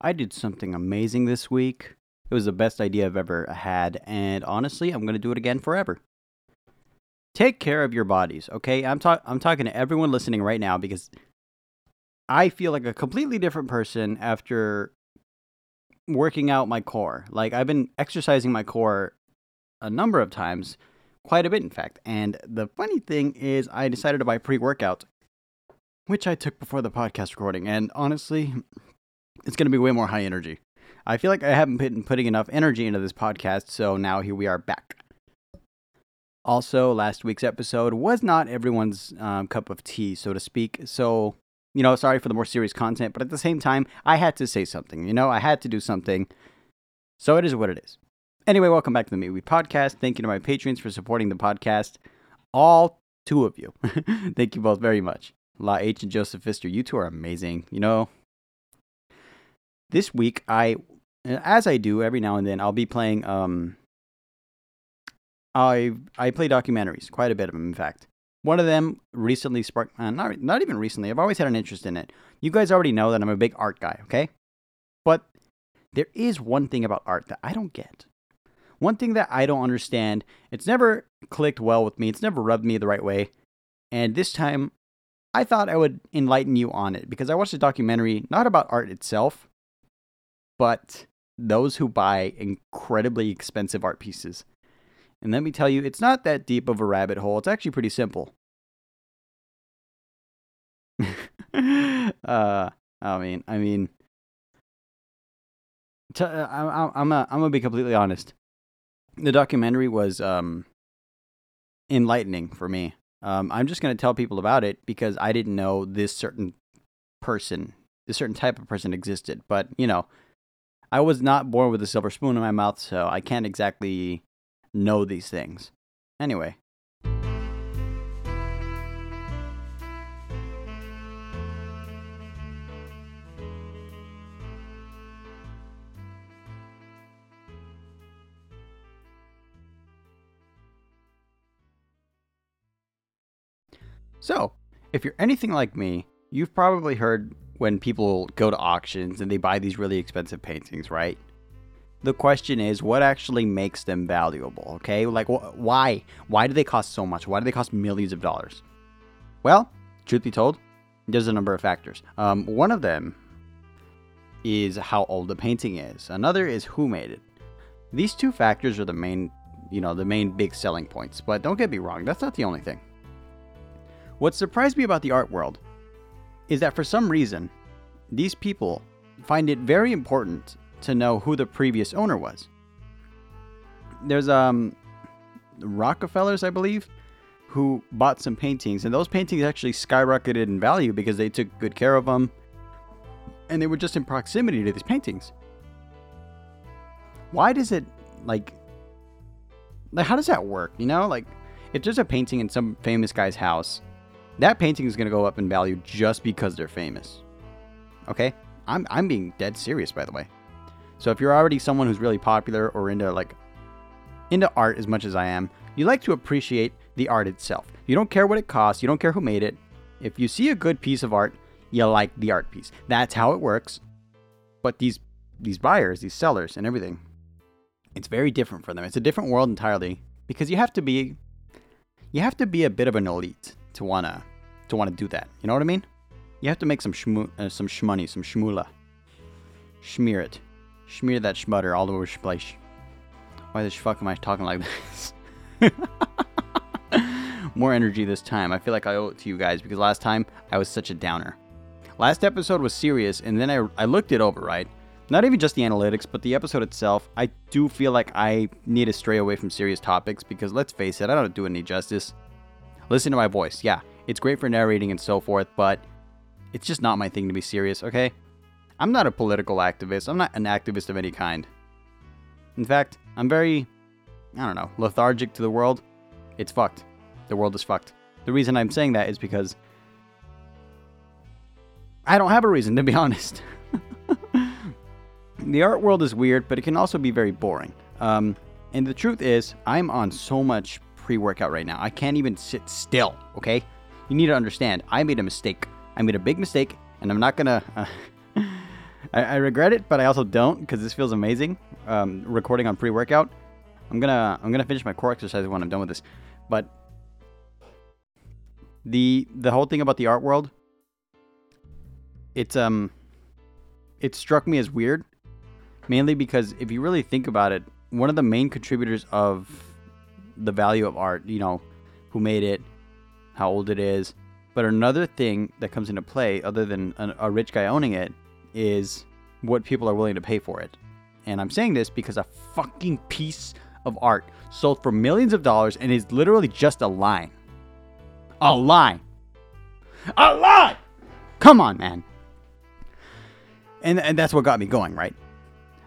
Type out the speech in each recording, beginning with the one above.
I did something amazing this week. It was the best idea I've ever had, and honestly, I'm going to do it again forever. Take care of your bodies, okay? I'm, ta- I'm talking to everyone listening right now because I feel like a completely different person after working out my core. Like, I've been exercising my core a number of times, quite a bit, in fact. And the funny thing is, I decided to buy pre workout, which I took before the podcast recording. And honestly, it's going to be way more high energy. I feel like I haven't been putting enough energy into this podcast, so now here we are back. Also, last week's episode was not everyone's um, cup of tea, so to speak. So, you know, sorry for the more serious content, but at the same time, I had to say something. You know, I had to do something. So it is what it is. Anyway, welcome back to the Meet podcast. Thank you to my patrons for supporting the podcast. All two of you. Thank you both very much. La H and Joseph Fister, you two are amazing. You know, this week I, as I do every now and then, I'll be playing. Um, I I play documentaries, quite a bit of them, in fact. One of them recently sparked, uh, not not even recently. I've always had an interest in it. You guys already know that I'm a big art guy, okay? But there is one thing about art that I don't get. One thing that I don't understand. It's never clicked well with me. It's never rubbed me the right way. And this time, I thought I would enlighten you on it because I watched a documentary not about art itself, but those who buy incredibly expensive art pieces. And let me tell you, it's not that deep of a rabbit hole. It's actually pretty simple. uh, I mean, I mean, to, uh, I, I'm a, I'm gonna be completely honest. The documentary was um, enlightening for me. Um, I'm just gonna tell people about it because I didn't know this certain person, this certain type of person existed. But you know, I was not born with a silver spoon in my mouth, so I can't exactly know these things. Anyway. So, if you're anything like me, you've probably heard when people go to auctions and they buy these really expensive paintings, right? The question is, what actually makes them valuable? Okay, like wh- why? Why do they cost so much? Why do they cost millions of dollars? Well, truth be told, there's a number of factors. Um, one of them is how old the painting is. Another is who made it. These two factors are the main, you know, the main big selling points. But don't get me wrong, that's not the only thing. What surprised me about the art world is that for some reason, these people find it very important to know who the previous owner was. There's um Rockefellers, I believe, who bought some paintings, and those paintings actually skyrocketed in value because they took good care of them, and they were just in proximity to these paintings. Why does it like? Like, how does that work? You know, like if there's a painting in some famous guy's house, that painting is going to go up in value just because they're famous. Okay, I'm I'm being dead serious, by the way. So if you're already someone who's really popular or into like into art as much as I am, you like to appreciate the art itself. You don't care what it costs, you don't care who made it. If you see a good piece of art, you like the art piece. That's how it works. But these these buyers, these sellers and everything, it's very different for them. It's a different world entirely because you have to be you have to be a bit of an elite to wanna to wanna do that. You know what I mean? You have to make some shmoo, uh, some shmoney, some shmula. Schmear it. Schmear that schmutter all over splash. Why the fuck am I talking like this? More energy this time. I feel like I owe it to you guys because last time I was such a downer. Last episode was serious, and then I, I looked it over, right? Not even just the analytics, but the episode itself. I do feel like I need to stray away from serious topics because let's face it, I don't do any justice. Listen to my voice. Yeah, it's great for narrating and so forth, but it's just not my thing to be serious, okay? I'm not a political activist. I'm not an activist of any kind. In fact, I'm very, I don't know, lethargic to the world. It's fucked. The world is fucked. The reason I'm saying that is because I don't have a reason, to be honest. the art world is weird, but it can also be very boring. Um, and the truth is, I'm on so much pre workout right now. I can't even sit still, okay? You need to understand, I made a mistake. I made a big mistake, and I'm not gonna. Uh, I, I regret it, but I also don't because this feels amazing. Um, recording on pre-workout. I'm gonna I'm gonna finish my core exercise when I'm done with this. But the the whole thing about the art world, it's um, it struck me as weird, mainly because if you really think about it, one of the main contributors of the value of art, you know, who made it, how old it is, but another thing that comes into play, other than a, rich guy owning it, is what people are willing to pay for it. And I'm saying this because a fucking piece of art sold for millions of dollars and is literally just a line. A line. A line! Come on, man. And, and that's what got me going, right?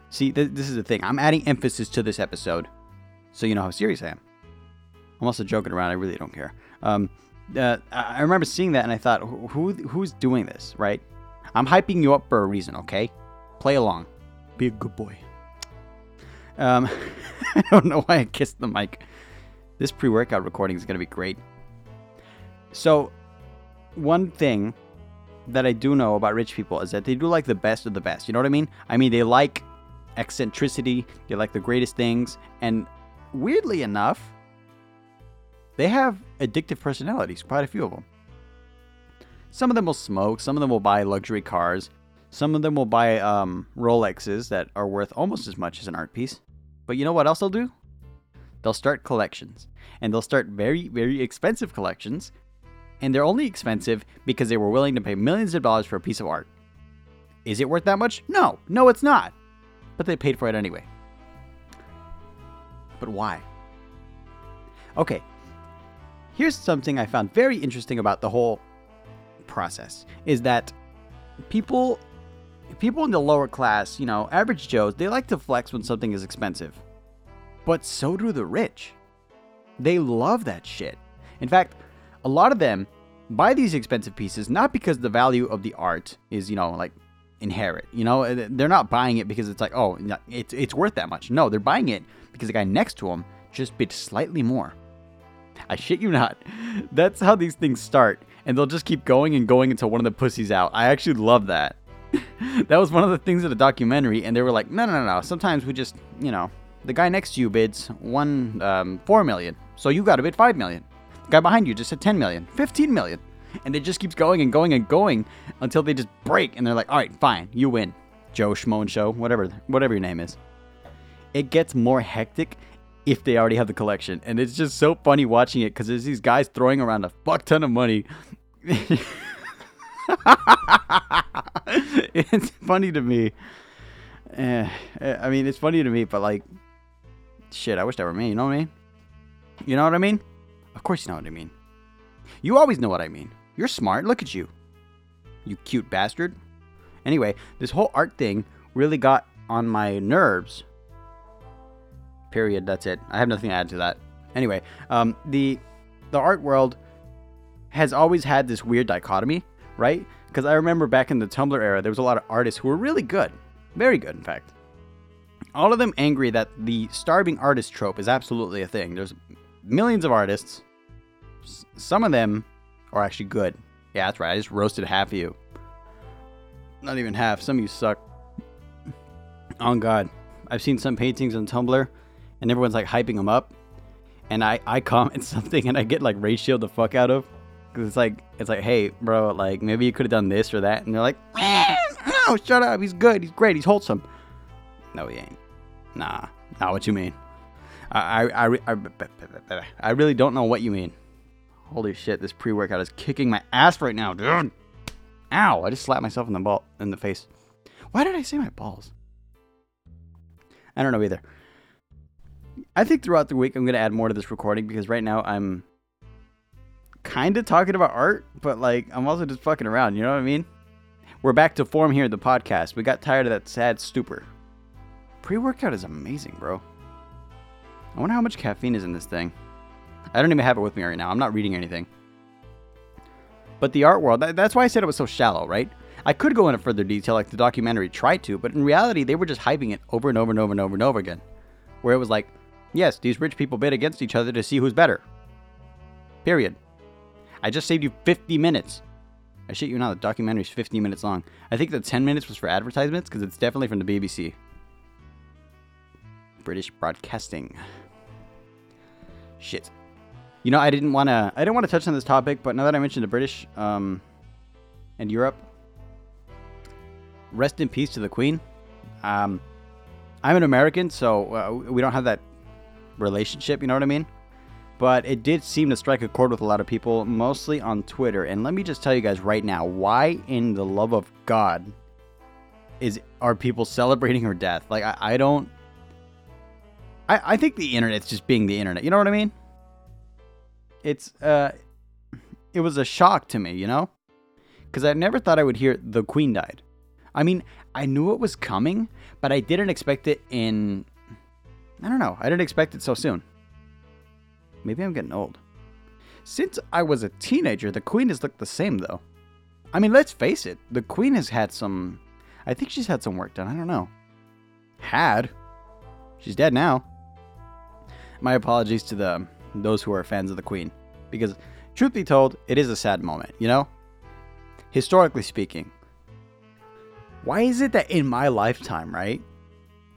See, th- this is the thing. I'm adding emphasis to this episode so you know how serious I am. I'm also joking around. I really don't care. Um, uh, I remember seeing that and I thought, who who's doing this, right? I'm hyping you up for a reason, okay? Play along. Be a good boy. Um, I don't know why I kissed the mic. This pre workout recording is going to be great. So, one thing that I do know about rich people is that they do like the best of the best. You know what I mean? I mean, they like eccentricity, they like the greatest things, and weirdly enough, they have addictive personalities, quite a few of them. Some of them will smoke, some of them will buy luxury cars, some of them will buy um, Rolexes that are worth almost as much as an art piece. But you know what else they'll do? They'll start collections. And they'll start very, very expensive collections. And they're only expensive because they were willing to pay millions of dollars for a piece of art. Is it worth that much? No, no, it's not. But they paid for it anyway. But why? Okay, here's something I found very interesting about the whole process is that people people in the lower class, you know, average Joes, they like to flex when something is expensive. But so do the rich. They love that shit. In fact, a lot of them buy these expensive pieces not because the value of the art is, you know, like inherit. You know, they're not buying it because it's like, oh, it's it's worth that much. No, they're buying it because the guy next to them just bid slightly more. I shit you not. That's how these things start and they'll just keep going and going until one of the pussies out. I actually love that. that was one of the things of the documentary, and they were like, no, no, no, no. Sometimes we just, you know, the guy next to you bids one um, four million, so you got to bid five million. The guy behind you just said 10 million, 15 million, and it just keeps going and going and going until they just break, and they're like, all right, fine, you win, Joe Schmo and Show, whatever, whatever your name is. It gets more hectic if they already have the collection. And it's just so funny watching it because there's these guys throwing around a fuck ton of money. it's funny to me. Eh, I mean, it's funny to me, but like, shit, I wish that were me. You know what I mean? You know what I mean? Of course, you know what I mean. You always know what I mean. You're smart. Look at you. You cute bastard. Anyway, this whole art thing really got on my nerves Period. That's it. I have nothing to add to that. Anyway, um, the the art world has always had this weird dichotomy, right? Because I remember back in the Tumblr era, there was a lot of artists who were really good, very good, in fact. All of them angry that the starving artist trope is absolutely a thing. There's millions of artists. some of them are actually good. Yeah, that's right. I just roasted half of you. Not even half. Some of you suck. Oh God, I've seen some paintings on Tumblr and everyone's like hyping him up, and I I comment something and I get like ratio the fuck out of, because it's like it's like hey bro like maybe you could have done this or that, and they're like no shut up he's good he's great he's wholesome. No he ain't. Nah, not what you mean. I I, I, I, I really don't know what you mean. Holy shit, this pre-workout is kicking my ass right now, dude. Ow! I just slapped myself in the ball in the face. Why did I say my balls? I don't know either. I think throughout the week I'm going to add more to this recording because right now I'm kind of talking about art, but like I'm also just fucking around. You know what I mean? We're back to form here in the podcast. We got tired of that sad stupor. Pre workout is amazing, bro. I wonder how much caffeine is in this thing. I don't even have it with me right now. I'm not reading anything. But the art world, that, that's why I said it was so shallow, right? I could go into further detail like the documentary tried to, but in reality, they were just hyping it over and over and over and over and over again. Where it was like, Yes, these rich people bid against each other to see who's better. Period. I just saved you 50 minutes. I shit you not, the documentary's is 15 minutes long. I think the 10 minutes was for advertisements because it's definitely from the BBC. British Broadcasting. Shit. You know, I didn't want to. I didn't want to touch on this topic, but now that I mentioned the British um, and Europe, rest in peace to the Queen. Um, I'm an American, so uh, we don't have that relationship. You know what I mean? But it did seem to strike a chord with a lot of people, mostly on Twitter. And let me just tell you guys right now, why in the love of God is are people celebrating her death? Like I, I don't. I, I think the internet's just being the internet. You know what I mean? It's uh, it was a shock to me, you know, because I never thought I would hear the Queen died. I mean, I knew it was coming, but I didn't expect it in. I don't know. I didn't expect it so soon. Maybe I'm getting old. Since I was a teenager, the Queen has looked the same, though. I mean, let's face it, the Queen has had some. I think she's had some work done. I don't know. Had. She's dead now. My apologies to the those who are fans of the Queen, because truth be told, it is a sad moment. You know, historically speaking, why is it that in my lifetime, right,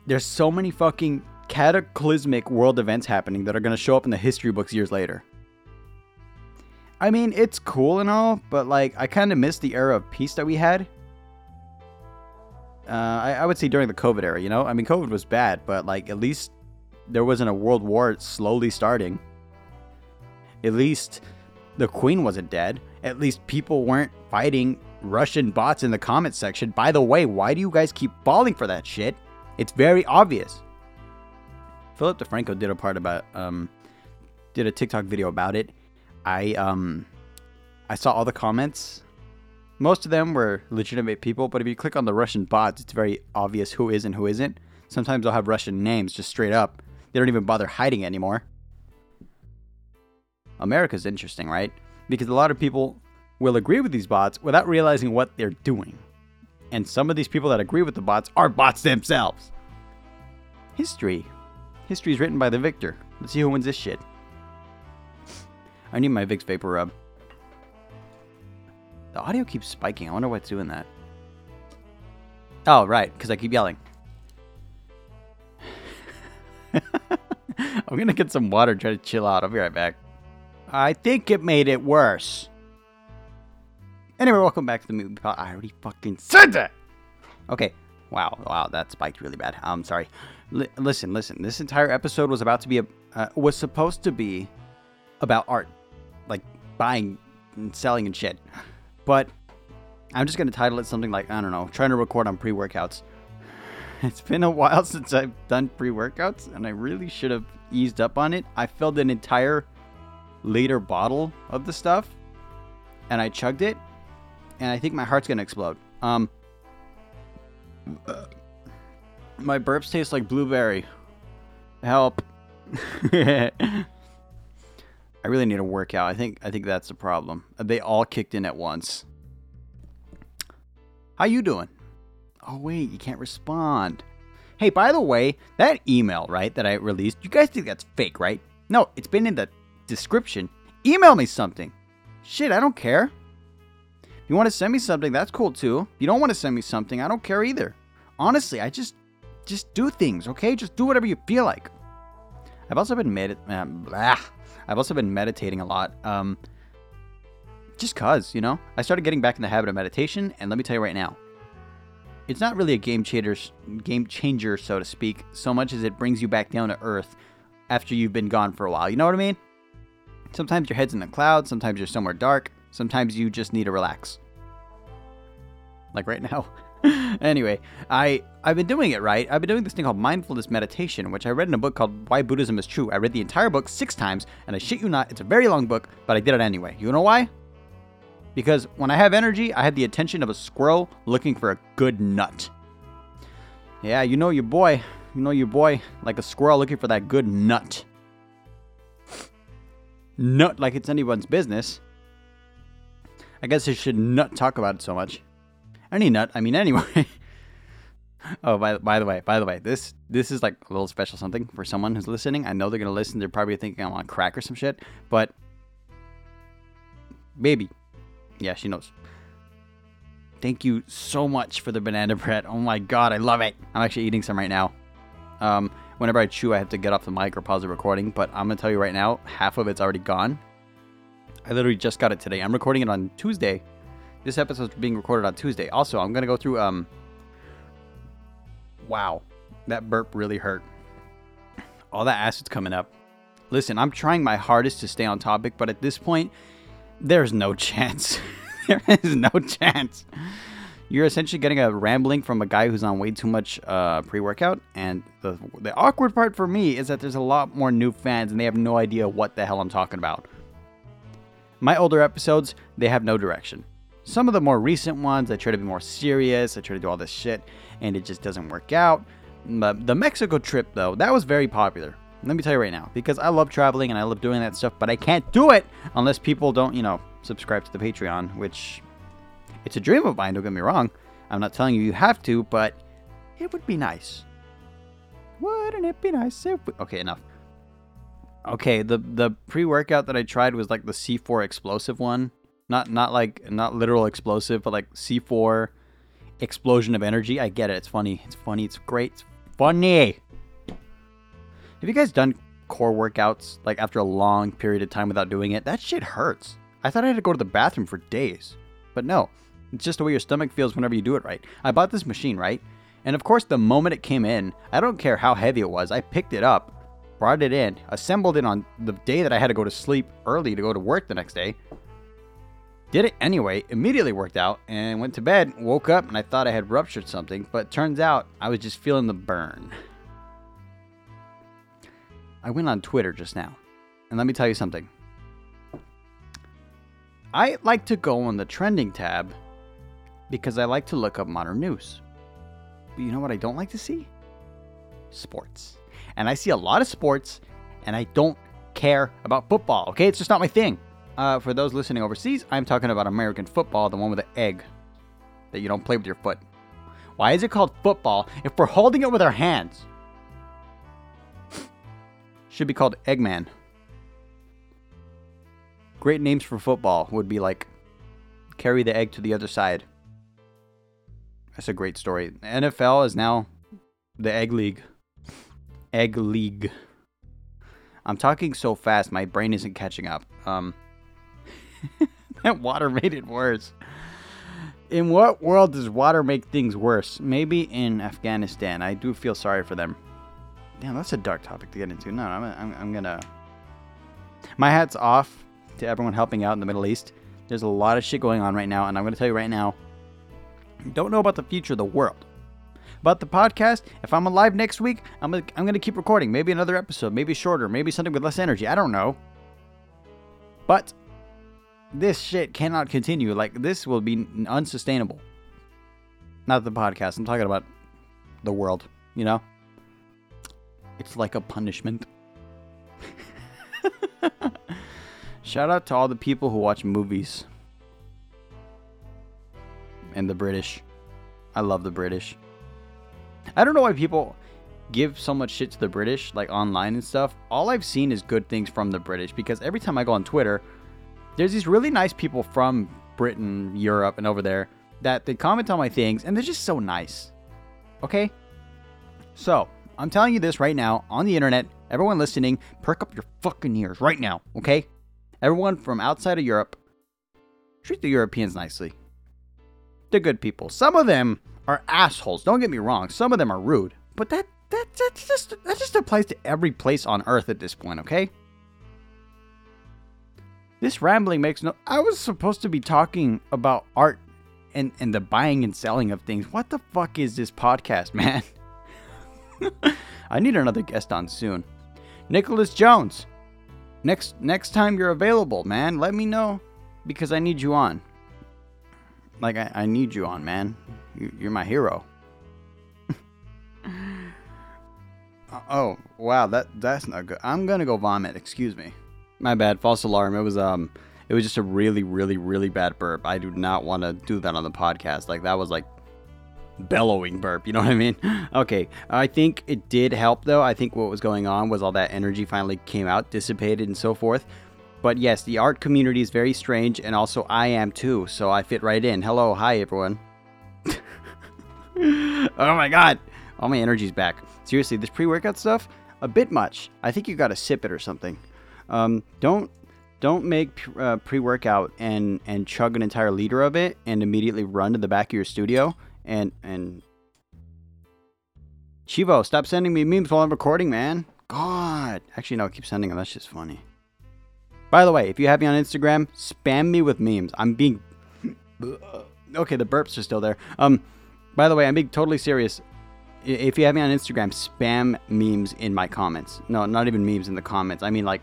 there's so many fucking cataclysmic world events happening that are going to show up in the history books years later? I mean, it's cool and all, but like, I kind of miss the era of peace that we had. Uh, I, I would say during the COVID era, you know? I mean, COVID was bad, but like, at least there wasn't a world war slowly starting. At least the queen wasn't dead. At least people weren't fighting Russian bots in the comment section. By the way, why do you guys keep falling for that shit? It's very obvious. Philip DeFranco did a part about um did a TikTok video about it. I um I saw all the comments. Most of them were legitimate people, but if you click on the Russian bots, it's very obvious who is and who isn't. Sometimes they'll have Russian names just straight up. They don't even bother hiding it anymore. America's interesting, right? Because a lot of people will agree with these bots without realizing what they're doing. And some of these people that agree with the bots are bots themselves. History. History is written by the victor. Let's see who wins this shit. I need my Vicks Vapor Rub. The audio keeps spiking. I wonder what's doing that. Oh, right, because I keep yelling. I'm gonna get some water, try to chill out. I'll be right back. I think it made it worse. Anyway, welcome back to the movie pod. I already fucking said that. Okay. Wow. Wow. That spiked really bad. I'm sorry. Listen. Listen. This entire episode was about to be a uh, was supposed to be about art, like buying and selling and shit. But I'm just gonna title it something like I don't know. Trying to record on pre-workouts. It's been a while since I've done pre-workouts, and I really should have eased up on it. I filled an entire liter bottle of the stuff, and I chugged it, and I think my heart's gonna explode. Um, my burps taste like blueberry. Help! I really need a workout. I think I think that's the problem. They all kicked in at once. How you doing? Oh wait, you can't respond. Hey, by the way, that email, right, that I released, you guys think that's fake, right? No, it's been in the description. Email me something. Shit, I don't care. If you want to send me something, that's cool too. If you don't want to send me something, I don't care either. Honestly, I just just do things, okay? Just do whatever you feel like. I've also been med- uh, blah. I've also been meditating a lot. Um just cuz, you know? I started getting back in the habit of meditation, and let me tell you right now, it's not really a game changer, game changer, so to speak, so much as it brings you back down to earth after you've been gone for a while. You know what I mean? Sometimes your head's in the clouds, sometimes you're somewhere dark, sometimes you just need to relax. Like right now. anyway, I I've been doing it right. I've been doing this thing called mindfulness meditation, which I read in a book called Why Buddhism is True. I read the entire book six times, and I shit you not, it's a very long book, but I did it anyway. You know why? Because when I have energy, I have the attention of a squirrel looking for a good nut. Yeah, you know your boy. You know your boy like a squirrel looking for that good nut. Nut like it's anyone's business. I guess I should not talk about it so much. Any nut, I mean anyway. oh, by, by the way, by the way, this this is like a little special something for someone who's listening. I know they're gonna listen. They're probably thinking I'm on crack or some shit, but baby, yeah, she knows. thank you so much for the banana bread. Oh my god, I love it. I'm actually eating some right now. Um, whenever I chew, I have to get off the mic or pause the recording. But I'm gonna tell you right now, half of it's already gone. I literally just got it today. I'm recording it on Tuesday. This episode's being recorded on Tuesday. Also, I'm gonna go through. Um, wow, that burp really hurt. All that acid's coming up. Listen, I'm trying my hardest to stay on topic, but at this point, there's no chance. there is no chance. You're essentially getting a rambling from a guy who's on way too much uh, pre-workout, and the the awkward part for me is that there's a lot more new fans, and they have no idea what the hell I'm talking about. My older episodes, they have no direction. Some of the more recent ones, I try to be more serious. I try to do all this shit, and it just doesn't work out. But the Mexico trip, though, that was very popular. Let me tell you right now, because I love traveling and I love doing that stuff, but I can't do it unless people don't, you know, subscribe to the Patreon, which it's a dream of mine, don't get me wrong. I'm not telling you you have to, but it would be nice. Wouldn't it be nice if we... Okay, enough. Okay, the the pre-workout that I tried was like the C4 explosive one. Not not like not literal explosive, but like C4 explosion of energy. I get it. It's funny. It's funny. It's great. It's funny. Have you guys done core workouts like after a long period of time without doing it? That shit hurts. I thought I had to go to the bathroom for days. But no, it's just the way your stomach feels whenever you do it right. I bought this machine, right? And of course, the moment it came in, I don't care how heavy it was, I picked it up, brought it in, assembled it on the day that I had to go to sleep early to go to work the next day. Did it anyway, immediately worked out, and went to bed, woke up, and I thought I had ruptured something, but turns out I was just feeling the burn. I went on Twitter just now, and let me tell you something. I like to go on the trending tab because I like to look up modern news. But you know what I don't like to see? Sports. And I see a lot of sports, and I don't care about football, okay? It's just not my thing. Uh, for those listening overseas, I'm talking about American football, the one with the egg that you don't play with your foot. Why is it called football if we're holding it with our hands? Should be called Eggman. Great names for football would be like carry the egg to the other side. That's a great story. NFL is now the Egg League. Egg League. I'm talking so fast, my brain isn't catching up. Um, that water made it worse. In what world does water make things worse? Maybe in Afghanistan. I do feel sorry for them. Damn, that's a dark topic to get into. No, I'm, I'm, I'm gonna. My hat's off to everyone helping out in the Middle East. There's a lot of shit going on right now, and I'm gonna tell you right now. Don't know about the future of the world. About the podcast, if I'm alive next week, I'm gonna, I'm gonna keep recording. Maybe another episode, maybe shorter, maybe something with less energy. I don't know. But this shit cannot continue. Like this will be unsustainable. Not the podcast. I'm talking about the world. You know. It's like a punishment. Shout out to all the people who watch movies. And the British. I love the British. I don't know why people give so much shit to the British, like online and stuff. All I've seen is good things from the British because every time I go on Twitter, there's these really nice people from Britain, Europe, and over there that they comment on my things and they're just so nice. Okay? So, I'm telling you this right now on the internet. Everyone listening, perk up your fucking ears right now, okay? Everyone from outside of Europe, treat the Europeans nicely. They're good people. Some of them are assholes. Don't get me wrong. Some of them are rude, but that that that just that just applies to every place on earth at this point, okay? This rambling makes no I was supposed to be talking about art and and the buying and selling of things. What the fuck is this podcast, man? I need another guest on soon. Nicholas Jones. Next next time you're available, man, let me know because I need you on. Like I, I need you on, man. You, you're my hero. Uh, oh wow, that that's not good. I'm gonna go vomit. Excuse me. My bad. False alarm. It was um, it was just a really, really, really bad burp. I do not want to do that on the podcast. Like that was like bellowing burp. You know what I mean? Okay. I think it did help though. I think what was going on was all that energy finally came out, dissipated, and so forth. But yes, the art community is very strange, and also I am too, so I fit right in. Hello, hi everyone. oh my god. All my energy's back. Seriously, this pre-workout stuff, a bit much. I think you gotta sip it or something. Um, don't don't make uh, pre-workout and and chug an entire liter of it and immediately run to the back of your studio and and Chivo, stop sending me memes while I'm recording, man. God. Actually, no, keep sending them. That's just funny. By the way, if you have me on Instagram, spam me with memes. I'm being. okay, the burps are still there. Um, by the way, I'm being totally serious. If you have me on Instagram, spam memes in my comments. No, not even memes in the comments. I mean, like,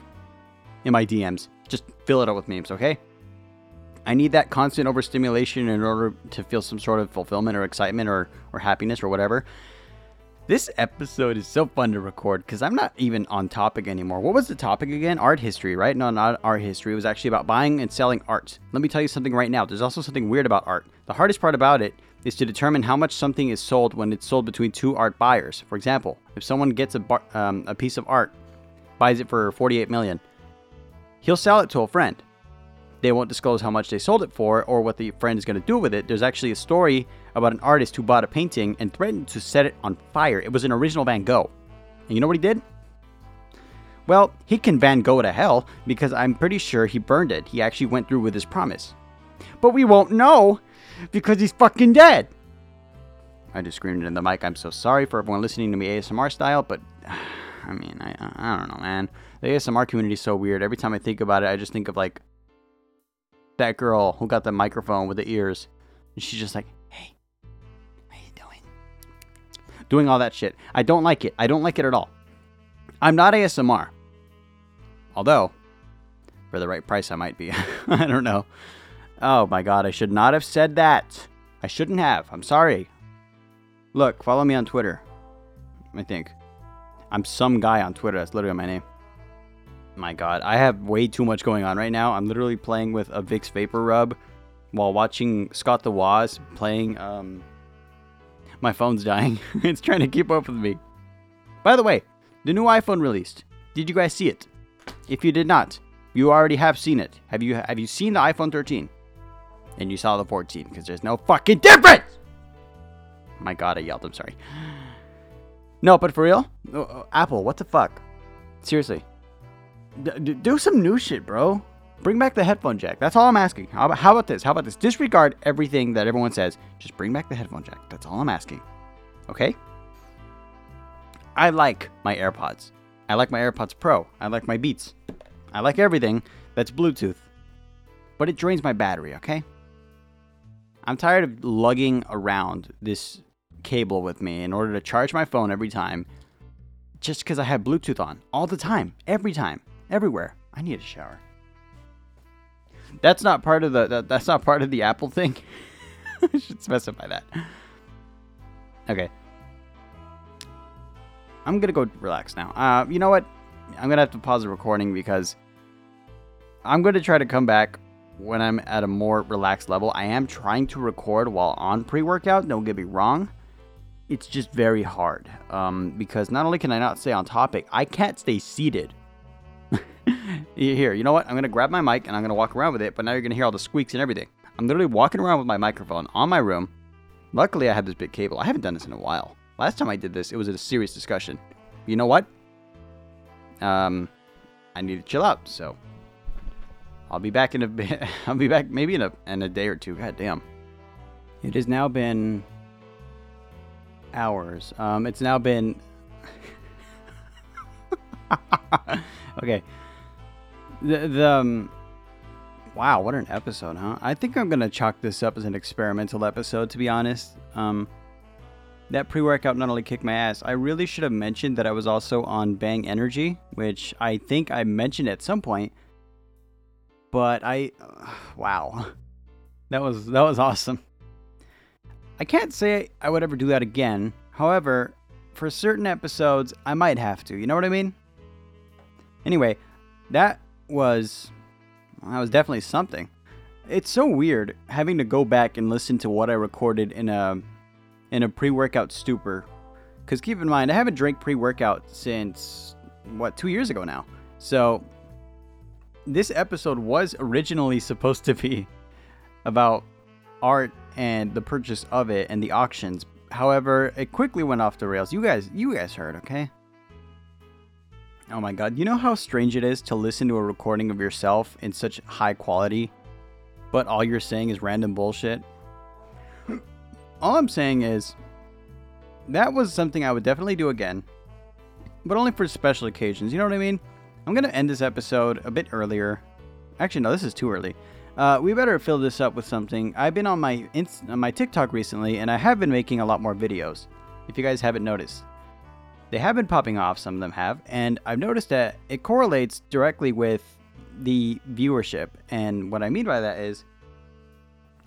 in my DMs. Just fill it up with memes, okay? I need that constant overstimulation in order to feel some sort of fulfillment or excitement or, or happiness or whatever. This episode is so fun to record because I'm not even on topic anymore. What was the topic again? Art history, right? No, not art history. It was actually about buying and selling art. Let me tell you something right now. There's also something weird about art. The hardest part about it is to determine how much something is sold when it's sold between two art buyers. For example, if someone gets a, bar, um, a piece of art, buys it for 48 million, he'll sell it to a friend. They won't disclose how much they sold it for or what the friend is going to do with it. There's actually a story about an artist who bought a painting and threatened to set it on fire. It was an original Van Gogh. And you know what he did? Well, he can Van Gogh to hell because I'm pretty sure he burned it. He actually went through with his promise. But we won't know because he's fucking dead. I just screamed in the mic. I'm so sorry for everyone listening to me ASMR style, but I mean, I, I don't know, man. The ASMR community is so weird. Every time I think about it, I just think of like that girl who got the microphone with the ears. And she's just like, "Hey, how you doing?" doing all that shit. I don't like it. I don't like it at all. I'm not ASMR. Although, for the right price, I might be. I don't know. Oh my god, I should not have said that. I shouldn't have. I'm sorry. Look, follow me on Twitter. I think. I'm some guy on Twitter. That's literally my name. My god, I have way too much going on right now. I'm literally playing with a Vicks Vapor Rub while watching Scott the Woz playing um, my phone's dying. it's trying to keep up with me. By the way, the new iPhone released. Did you guys see it? If you did not, you already have seen it. Have you have you seen the iPhone 13? And you saw the 14 because there's no fucking difference. My god, I yelled. I'm sorry. No, but for real, uh, uh, Apple, what the fuck? Seriously, D- do some new shit, bro. Bring back the headphone jack. That's all I'm asking. How about, how about this? How about this? Disregard everything that everyone says. Just bring back the headphone jack. That's all I'm asking. Okay? I like my AirPods. I like my AirPods Pro. I like my Beats. I like everything that's Bluetooth. But it drains my battery, okay? I'm tired of lugging around this cable with me in order to charge my phone every time just because I have Bluetooth on all the time, every time, everywhere. I need a shower. That's not part of the that, that's not part of the Apple thing. I should specify that. Okay. I'm gonna go relax now. Uh, you know what? I'm gonna have to pause the recording because I'm gonna try to come back when I'm at a more relaxed level. I am trying to record while on pre-workout. Don't get me wrong. It's just very hard um, because not only can I not stay on topic, I can't stay seated here, you know what? I'm going to grab my mic and I'm going to walk around with it, but now you're going to hear all the squeaks and everything. I'm literally walking around with my microphone on my room. Luckily, I have this big cable. I haven't done this in a while. Last time I did this, it was a serious discussion. You know what? Um, I need to chill out, so I'll be back in a bit. I'll be back maybe in a in a day or two. God damn. It has now been hours. Um, it's now been. Okay. The, the um, wow, what an episode, huh? I think I'm gonna chalk this up as an experimental episode, to be honest. Um, that pre-workout not only kicked my ass, I really should have mentioned that I was also on Bang Energy, which I think I mentioned at some point. But I, uh, wow, that was that was awesome. I can't say I would ever do that again. However, for certain episodes, I might have to. You know what I mean? Anyway, that was that was definitely something. It's so weird having to go back and listen to what I recorded in a in a pre-workout stupor. Cuz keep in mind, I haven't drank pre-workout since what, 2 years ago now. So this episode was originally supposed to be about art and the purchase of it and the auctions. However, it quickly went off the rails. You guys, you guys heard, okay? Oh my god, you know how strange it is to listen to a recording of yourself in such high quality, but all you're saying is random bullshit? all I'm saying is that was something I would definitely do again, but only for special occasions. You know what I mean? I'm to end this episode a bit earlier. Actually, no, this is too early. Uh, we better fill this up with something. I've been on my inst- on my TikTok recently, and I have been making a lot more videos. If you guys haven't noticed, they have been popping off. Some of them have, and I've noticed that it correlates directly with the viewership. And what I mean by that is,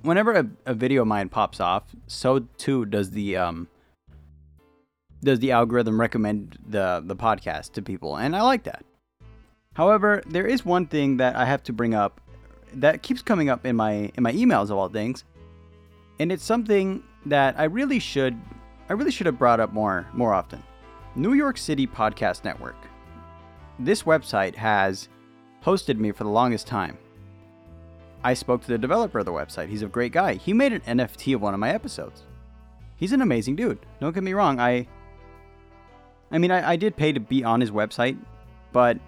whenever a, a video of mine pops off, so too does the um does the algorithm recommend the the podcast to people, and I like that. However, there is one thing that I have to bring up that keeps coming up in my in my emails of all things, and it's something that I really should I really should have brought up more more often. New York City Podcast Network. This website has hosted me for the longest time. I spoke to the developer of the website. He's a great guy. He made an NFT of one of my episodes. He's an amazing dude. Don't get me wrong. I I mean, I, I did pay to be on his website, but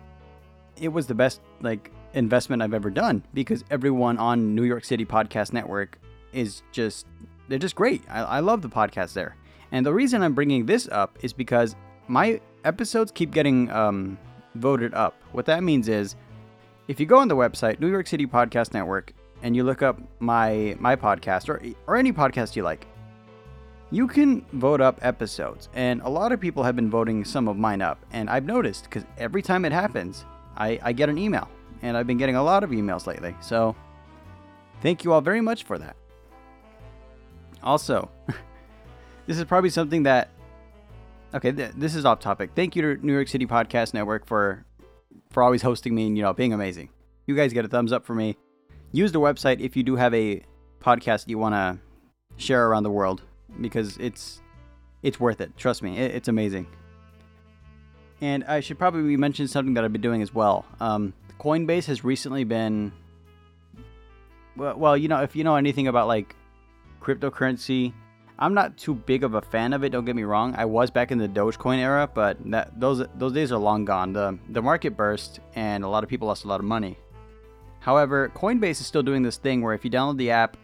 it was the best like investment I've ever done because everyone on New York City Podcast Network is just they're just great. I, I love the podcast there, and the reason I'm bringing this up is because my episodes keep getting um, voted up. What that means is, if you go on the website New York City Podcast Network and you look up my my podcast or or any podcast you like, you can vote up episodes, and a lot of people have been voting some of mine up. And I've noticed because every time it happens, I, I get an email, and I've been getting a lot of emails lately. So thank you all very much for that. Also, this is probably something that okay, th- this is off topic. Thank you to New York City Podcast Network for for always hosting me and you know being amazing. You guys get a thumbs up for me. Use the website if you do have a podcast you want to share around the world because it's it's worth it. Trust me, it, it's amazing. And I should probably mention something that I've been doing as well. Um, Coinbase has recently been well, well, you know, if you know anything about like cryptocurrency, I'm not too big of a fan of it. Don't get me wrong. I was back in the Dogecoin era, but that, those those days are long gone. The the market burst, and a lot of people lost a lot of money. However, Coinbase is still doing this thing where if you download the app,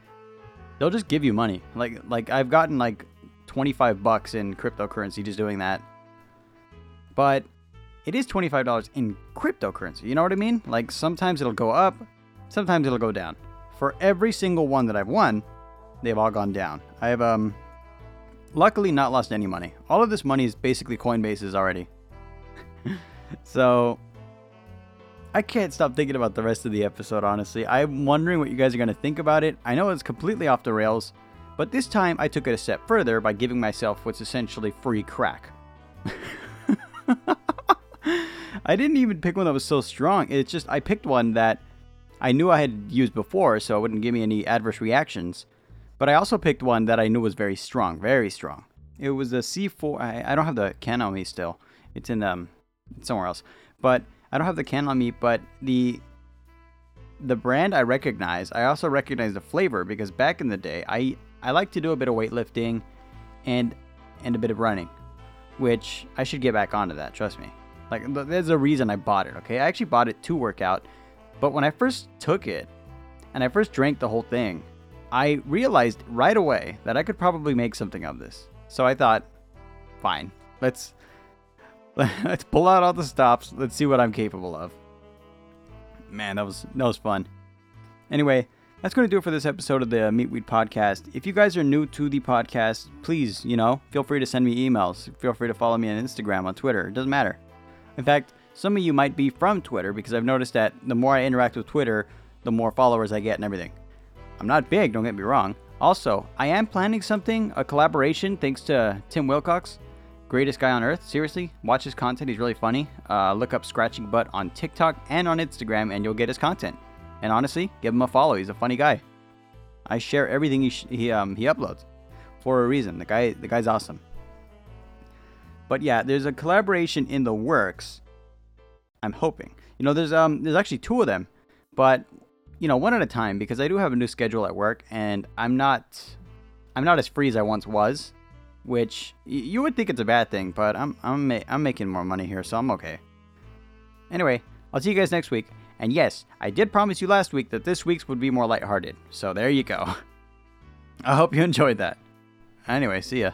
they'll just give you money. Like like I've gotten like 25 bucks in cryptocurrency just doing that. But it is $25 in cryptocurrency. You know what I mean? Like sometimes it'll go up, sometimes it'll go down. For every single one that I've won, they've all gone down. I have um luckily not lost any money. All of this money is basically Coinbase's already. so I can't stop thinking about the rest of the episode, honestly. I'm wondering what you guys are going to think about it. I know it's completely off the rails, but this time I took it a step further by giving myself what's essentially free crack. I didn't even pick one that was so strong. It's just I picked one that I knew I had used before, so it wouldn't give me any adverse reactions. But I also picked one that I knew was very strong, very strong. It was a C4. I, I don't have the can on me still. It's in um somewhere else. But I don't have the can on me, but the the brand I recognize. I also recognize the flavor because back in the day, I I like to do a bit of weightlifting and and a bit of running, which I should get back onto that. Trust me. Like there's a reason I bought it. Okay, I actually bought it to work out, but when I first took it and I first drank the whole thing, I realized right away that I could probably make something of this. So I thought, fine, let's Let's pull out all the stops. Let's see what I'm capable of. Man, that was that was fun. Anyway, that's going to do it for this episode of the Meatweed podcast. If you guys are new to the podcast, please, you know, feel free to send me emails. Feel free to follow me on Instagram, on Twitter. It doesn't matter. In fact, some of you might be from Twitter because I've noticed that the more I interact with Twitter, the more followers I get and everything. I'm not big, don't get me wrong. Also, I am planning something, a collaboration thanks to Tim Wilcox greatest guy on earth. Seriously, watch his content. He's really funny. Uh, look up Scratching Butt on TikTok and on Instagram, and you'll get his content. And honestly, give him a follow. He's a funny guy. I share everything he sh- he um he uploads for a reason. The guy the guy's awesome. But yeah, there's a collaboration in the works. I'm hoping. You know, there's um there's actually two of them, but you know, one at a time because I do have a new schedule at work and I'm not I'm not as free as I once was which you would think it's a bad thing, but I'm I'm ma- I'm making more money here, so I'm okay. Anyway, I'll see you guys next week. And yes, I did promise you last week that this week's would be more lighthearted. So there you go. I hope you enjoyed that. Anyway, see ya.